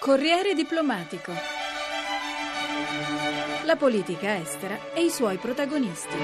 Corriere diplomatico. La politica estera e i suoi protagonisti.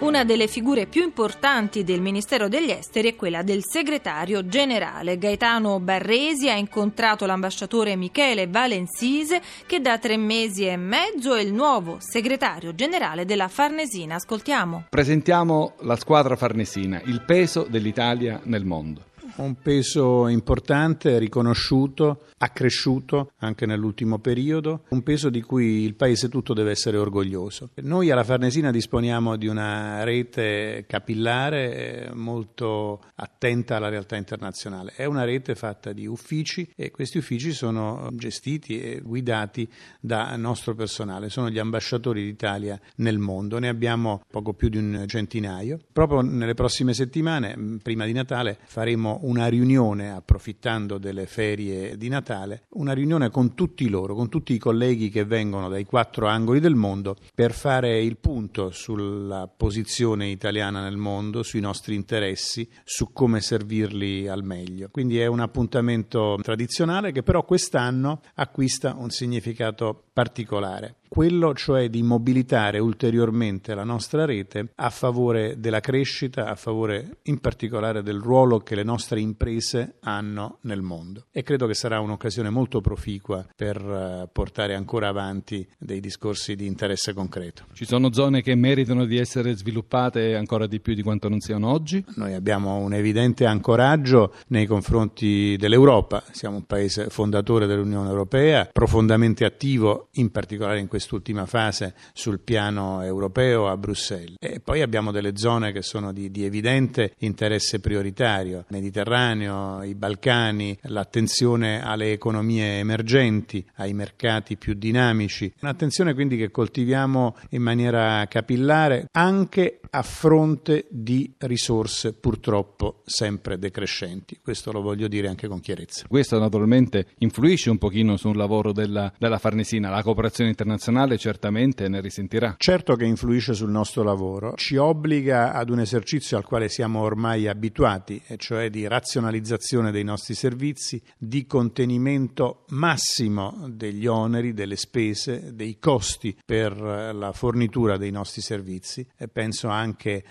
Una delle figure più importanti del Ministero degli Esteri è quella del segretario generale. Gaetano Barresi ha incontrato l'ambasciatore Michele Valensise che da tre mesi e mezzo è il nuovo segretario generale della Farnesina. Ascoltiamo. Presentiamo la squadra farnesina, il peso dell'Italia nel mondo un peso importante, riconosciuto, accresciuto anche nell'ultimo periodo, un peso di cui il paese tutto deve essere orgoglioso. Noi alla Farnesina disponiamo di una rete capillare eh, molto attenta alla realtà internazionale. È una rete fatta di uffici e questi uffici sono gestiti e guidati da nostro personale, sono gli ambasciatori d'Italia nel mondo, ne abbiamo poco più di un centinaio. Proprio nelle prossime settimane, prima di Natale, faremo una riunione, approfittando delle ferie di Natale, una riunione con tutti loro, con tutti i colleghi che vengono dai quattro angoli del mondo per fare il punto sulla posizione italiana nel mondo, sui nostri interessi, su come servirli al meglio. Quindi è un appuntamento tradizionale che però quest'anno acquista un significato particolare quello cioè di mobilitare ulteriormente la nostra rete a favore della crescita, a favore in particolare del ruolo che le nostre imprese hanno nel mondo. E credo che sarà un'occasione molto proficua per eh, portare ancora avanti dei discorsi di interesse concreto. Ci sono zone che meritano di essere sviluppate ancora di più di quanto non siano oggi? Noi abbiamo un evidente ancoraggio nei confronti dell'Europa, siamo un paese fondatore dell'Unione Europea, profondamente attivo in particolare in questo quest'ultima fase sul piano europeo a Bruxelles. E poi abbiamo delle zone che sono di, di evidente interesse prioritario, Mediterraneo, i Balcani, l'attenzione alle economie emergenti, ai mercati più dinamici, un'attenzione quindi che coltiviamo in maniera capillare anche a fronte di risorse purtroppo sempre decrescenti. Questo lo voglio dire anche con chiarezza. Questo naturalmente influisce un pochino sul lavoro della, della Farnesina, la cooperazione internazionale certamente ne risentirà. Certo che influisce sul nostro lavoro, ci obbliga ad un esercizio al quale siamo ormai abituati, e cioè di razionalizzazione dei nostri servizi, di contenimento massimo degli oneri, delle spese, dei costi per la fornitura dei nostri servizi e penso anche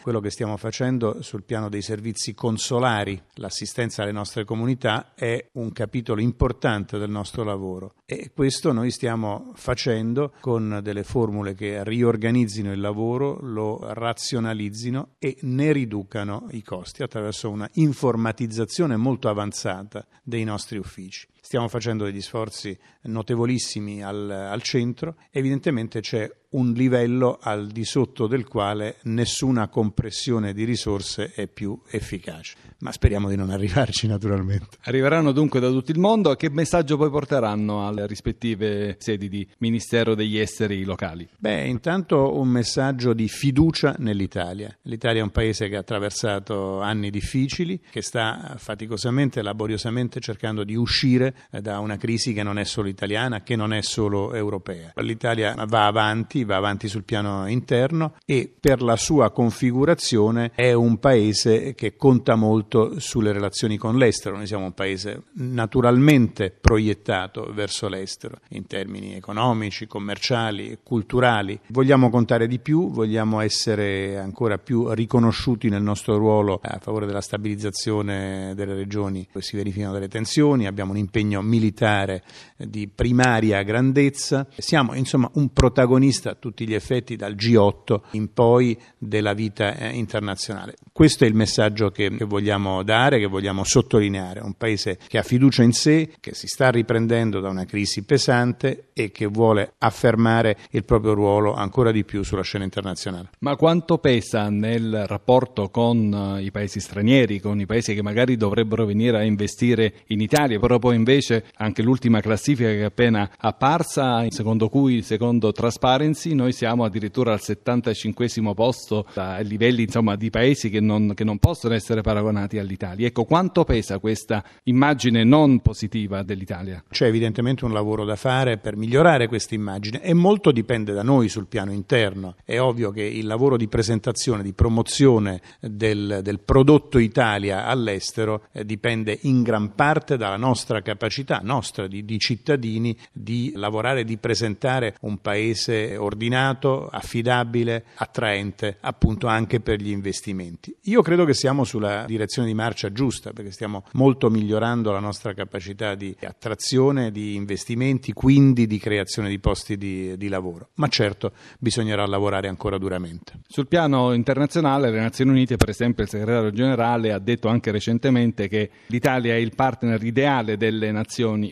quello che stiamo facendo sul piano dei servizi consolari, l'assistenza alle nostre comunità è un capitolo importante del nostro lavoro e questo noi stiamo facendo con delle formule che riorganizzino il lavoro, lo razionalizzino e ne riducano i costi attraverso una informatizzazione molto avanzata dei nostri uffici. Stiamo facendo degli sforzi notevolissimi al, al centro, evidentemente c'è un livello al di sotto del quale nessuna compressione di risorse è più efficace. Ma speriamo di non arrivarci naturalmente. Arriveranno dunque da tutto il mondo. Che messaggio poi porteranno alle rispettive sedi di Ministero degli Esteri locali? Beh, intanto un messaggio di fiducia nell'Italia. L'Italia è un paese che ha attraversato anni difficili, che sta faticosamente, laboriosamente cercando di uscire da una crisi che non è solo italiana, che non è solo europea. L'Italia va avanti va avanti sul piano interno e per la sua configurazione è un paese che conta molto sulle relazioni con l'estero. Noi siamo un paese naturalmente proiettato verso l'estero in termini economici, commerciali, culturali. Vogliamo contare di più, vogliamo essere ancora più riconosciuti nel nostro ruolo a favore della stabilizzazione delle regioni dove si verificano delle tensioni, abbiamo un impegno militare di primaria grandezza, siamo insomma un protagonista a tutti gli effetti dal G8 in poi della vita eh, internazionale. Questo è il messaggio che, che vogliamo dare, che vogliamo sottolineare. Un paese che ha fiducia in sé, che si sta riprendendo da una crisi pesante e che vuole affermare il proprio ruolo ancora di più sulla scena internazionale. Ma quanto pesa nel rapporto con eh, i paesi stranieri, con i paesi che magari dovrebbero venire a investire in Italia, però poi invece anche l'ultima classifica che è appena apparsa, secondo cui, secondo Transparency, noi siamo addirittura al 75 posto a livelli insomma, di paesi che non, che non possono essere paragonati all'Italia. Ecco, quanto pesa questa immagine non positiva dell'Italia? C'è evidentemente un lavoro da fare per migliorare questa immagine e molto dipende da noi sul piano interno. È ovvio che il lavoro di presentazione, di promozione del, del prodotto Italia all'estero eh, dipende in gran parte dalla nostra capacità, nostra di, di cittadini, di lavorare, di presentare un paese ordinato, affidabile, attraente appunto anche per gli investimenti. Io credo che siamo sulla direzione di marcia giusta perché stiamo molto migliorando la nostra capacità di attrazione di investimenti, quindi di creazione di posti di, di lavoro. Ma certo bisognerà lavorare ancora duramente. Sul piano internazionale le Nazioni Unite, per esempio, il segretario generale ha detto anche recentemente che l'Italia è il partner ideale delle Nazioni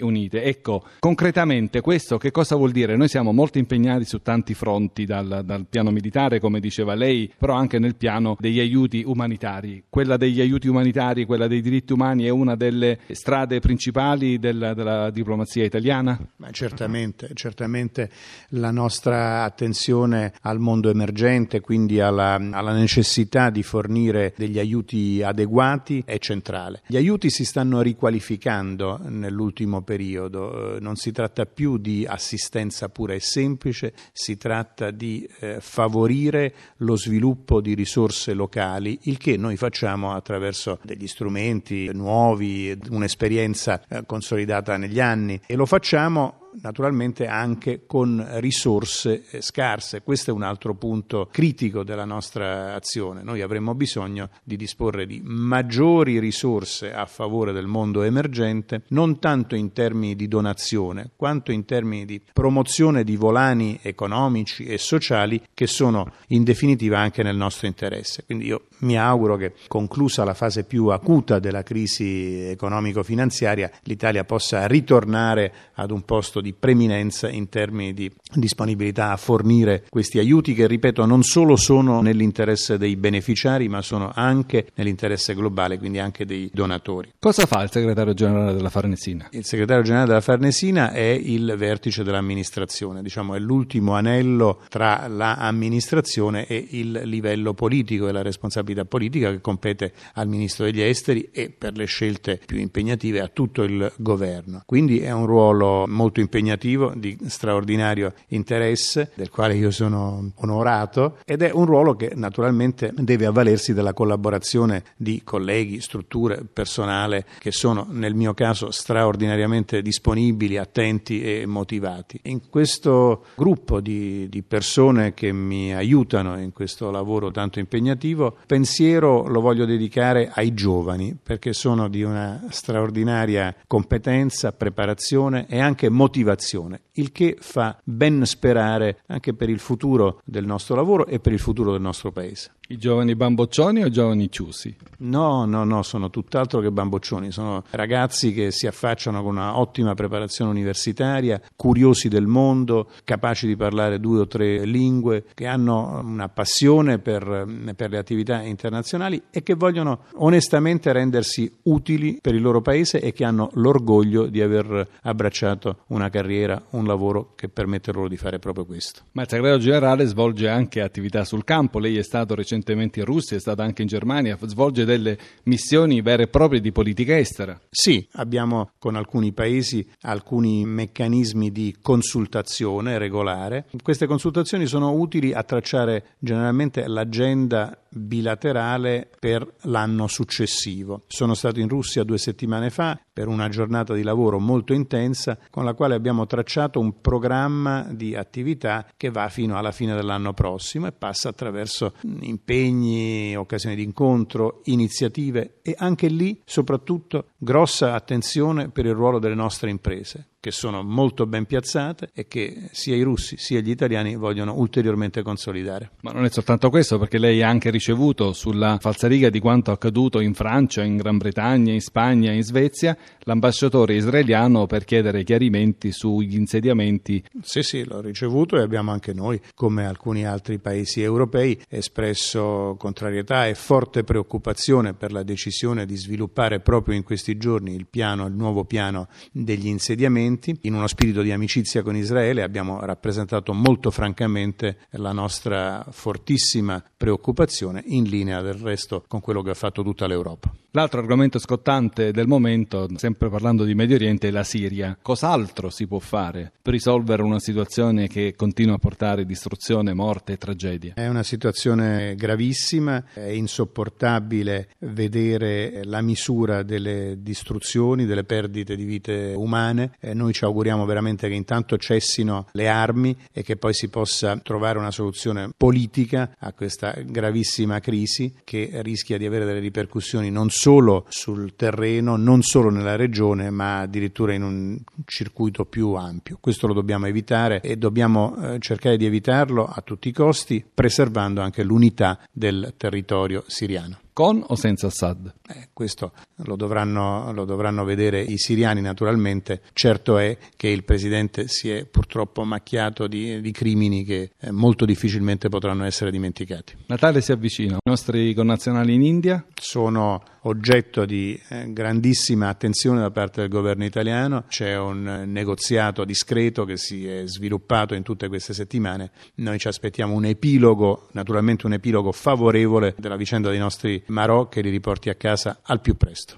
Unite. Ecco, concretamente questo che cosa vuol dire? Noi siamo molto impegnati su tanti fronti, dal, dal piano militare, come diceva lei, però anche nel piano degli aiuti umanitari. Quella degli aiuti umanitari, quella dei diritti umani è una delle strade principali della, della diplomazia italiana? Ma certamente, certamente la nostra attenzione al mondo emergente, quindi alla, alla necessità di fornire degli aiuti adeguati è centrale. Gli aiuti si stanno riqualificando nell'ultimo periodo, eh, non si tratta più di assistenza pura e semplice, si tratta di eh, favorire lo sviluppo di risorse locali, il che noi facciamo attraverso degli strumenti nuovi, un'esperienza eh, consolidata negli anni. E lo facciamo naturalmente anche con risorse eh, scarse. Questo è un altro punto critico della nostra azione. Noi avremmo bisogno di disporre di maggiori risorse a favore del mondo emergente, non tanto in termini di donazione, quanto in termini di promozione di volani economici e sociali che sono in definitiva anche nel nostro interesse. Quindi io mi auguro che conclusa la fase più acuta della crisi economico-finanziaria l'Italia possa ritornare ad un posto di preminenza in termini di disponibilità a fornire questi aiuti che, ripeto, non solo sono nell'interesse dei beneficiari, ma sono anche nell'interesse globale, quindi anche dei donatori. Cosa fa il segretario generale della Farnesina? Il segretario generale della Farnesina è il vertice dell'amministrazione, diciamo è l'ultimo anello tra l'amministrazione e il livello politico e la responsabilità politica che compete al ministro degli esteri e per le scelte più impegnative a tutto il governo. Quindi è un ruolo molto impegnativo, di straordinario interesse, del quale io sono onorato, ed è un ruolo che naturalmente deve avvalersi della collaborazione di colleghi, strutture, personale che sono nel mio caso straordinariamente disponibili, attenti e motivati. In questo gruppo di, di persone che mi aiutano in questo lavoro tanto impegnativo, pensiero lo voglio dedicare ai giovani perché sono di una straordinaria competenza, preparazione e anche motivazione il che fa ben sperare anche per il futuro del nostro lavoro e per il futuro del nostro Paese. I giovani bamboccioni o giovani ciusi? No, no, no, sono tutt'altro che bamboccioni, sono ragazzi che si affacciano con una ottima preparazione universitaria, curiosi del mondo, capaci di parlare due o tre lingue, che hanno una passione per, per le attività internazionali e che vogliono onestamente rendersi utili per il loro paese e che hanno l'orgoglio di aver abbracciato una carriera, un lavoro che permette loro di fare proprio questo. Ma il segretario generale svolge anche attività sul campo, lei è stato recentemente in Russia, è stata anche in Germania, svolge delle missioni vere e proprie di politica estera. Sì, abbiamo con alcuni paesi alcuni meccanismi di consultazione regolare. Queste consultazioni sono utili a tracciare generalmente l'agenda bilaterale per l'anno successivo. Sono stato in Russia due settimane fa per una giornata di lavoro molto intensa con la quale abbiamo tracciato un programma di attività che va fino alla fine dell'anno prossimo e passa attraverso impegni, occasioni di incontro, iniziative e anche lì soprattutto grossa attenzione per il ruolo delle nostre imprese che sono molto ben piazzate e che sia i russi sia gli italiani vogliono ulteriormente consolidare. Ma non è soltanto questo, perché lei ha anche ricevuto sulla falsariga di quanto accaduto in Francia, in Gran Bretagna, in Spagna, in Svezia, l'ambasciatore israeliano per chiedere chiarimenti sugli insediamenti. Sì, sì, l'ho ricevuto e abbiamo anche noi, come alcuni altri paesi europei, espresso contrarietà e forte preoccupazione per la decisione di sviluppare proprio in questi giorni il piano, il nuovo piano degli insediamenti armamenti. In uno spirito di amicizia con Israele abbiamo rappresentato molto francamente la nostra fortissima preoccupazione, in linea del resto con quello che ha fatto tutta l'Europa. L'altro argomento scottante del momento, sempre parlando di Medio Oriente, è la Siria. Cos'altro si può fare per risolvere una situazione che continua a portare distruzione, morte e tragedie? È una situazione gravissima, è insopportabile vedere la misura delle distruzioni, delle perdite di vite umane. E noi ci auguriamo veramente che intanto cessino le armi e che poi si possa trovare una soluzione politica a questa gravissima crisi che rischia di avere delle ripercussioni non solo solo sul terreno, non solo nella regione, ma addirittura in un circuito più ampio. Questo lo dobbiamo evitare e dobbiamo eh, cercare di evitarlo a tutti i costi, preservando anche l'unità del territorio siriano con o senza Assad? Eh, questo lo dovranno, lo dovranno, vedere i siriani naturalmente. Certo è che il presidente si è purtroppo macchiato di, di crimini che eh, molto difficilmente potranno essere dimenticati. Natale si avvicina. I nostri connazionali in India? Sono oggetto di eh, grandissima attenzione da parte del governo italiano. C'è un eh, negoziato discreto che si è sviluppato in tutte queste settimane. Noi ci aspettiamo un epilogo, naturalmente un epilogo favorevole della vicenda dei nostri Marò che li riporti a casa al più presto.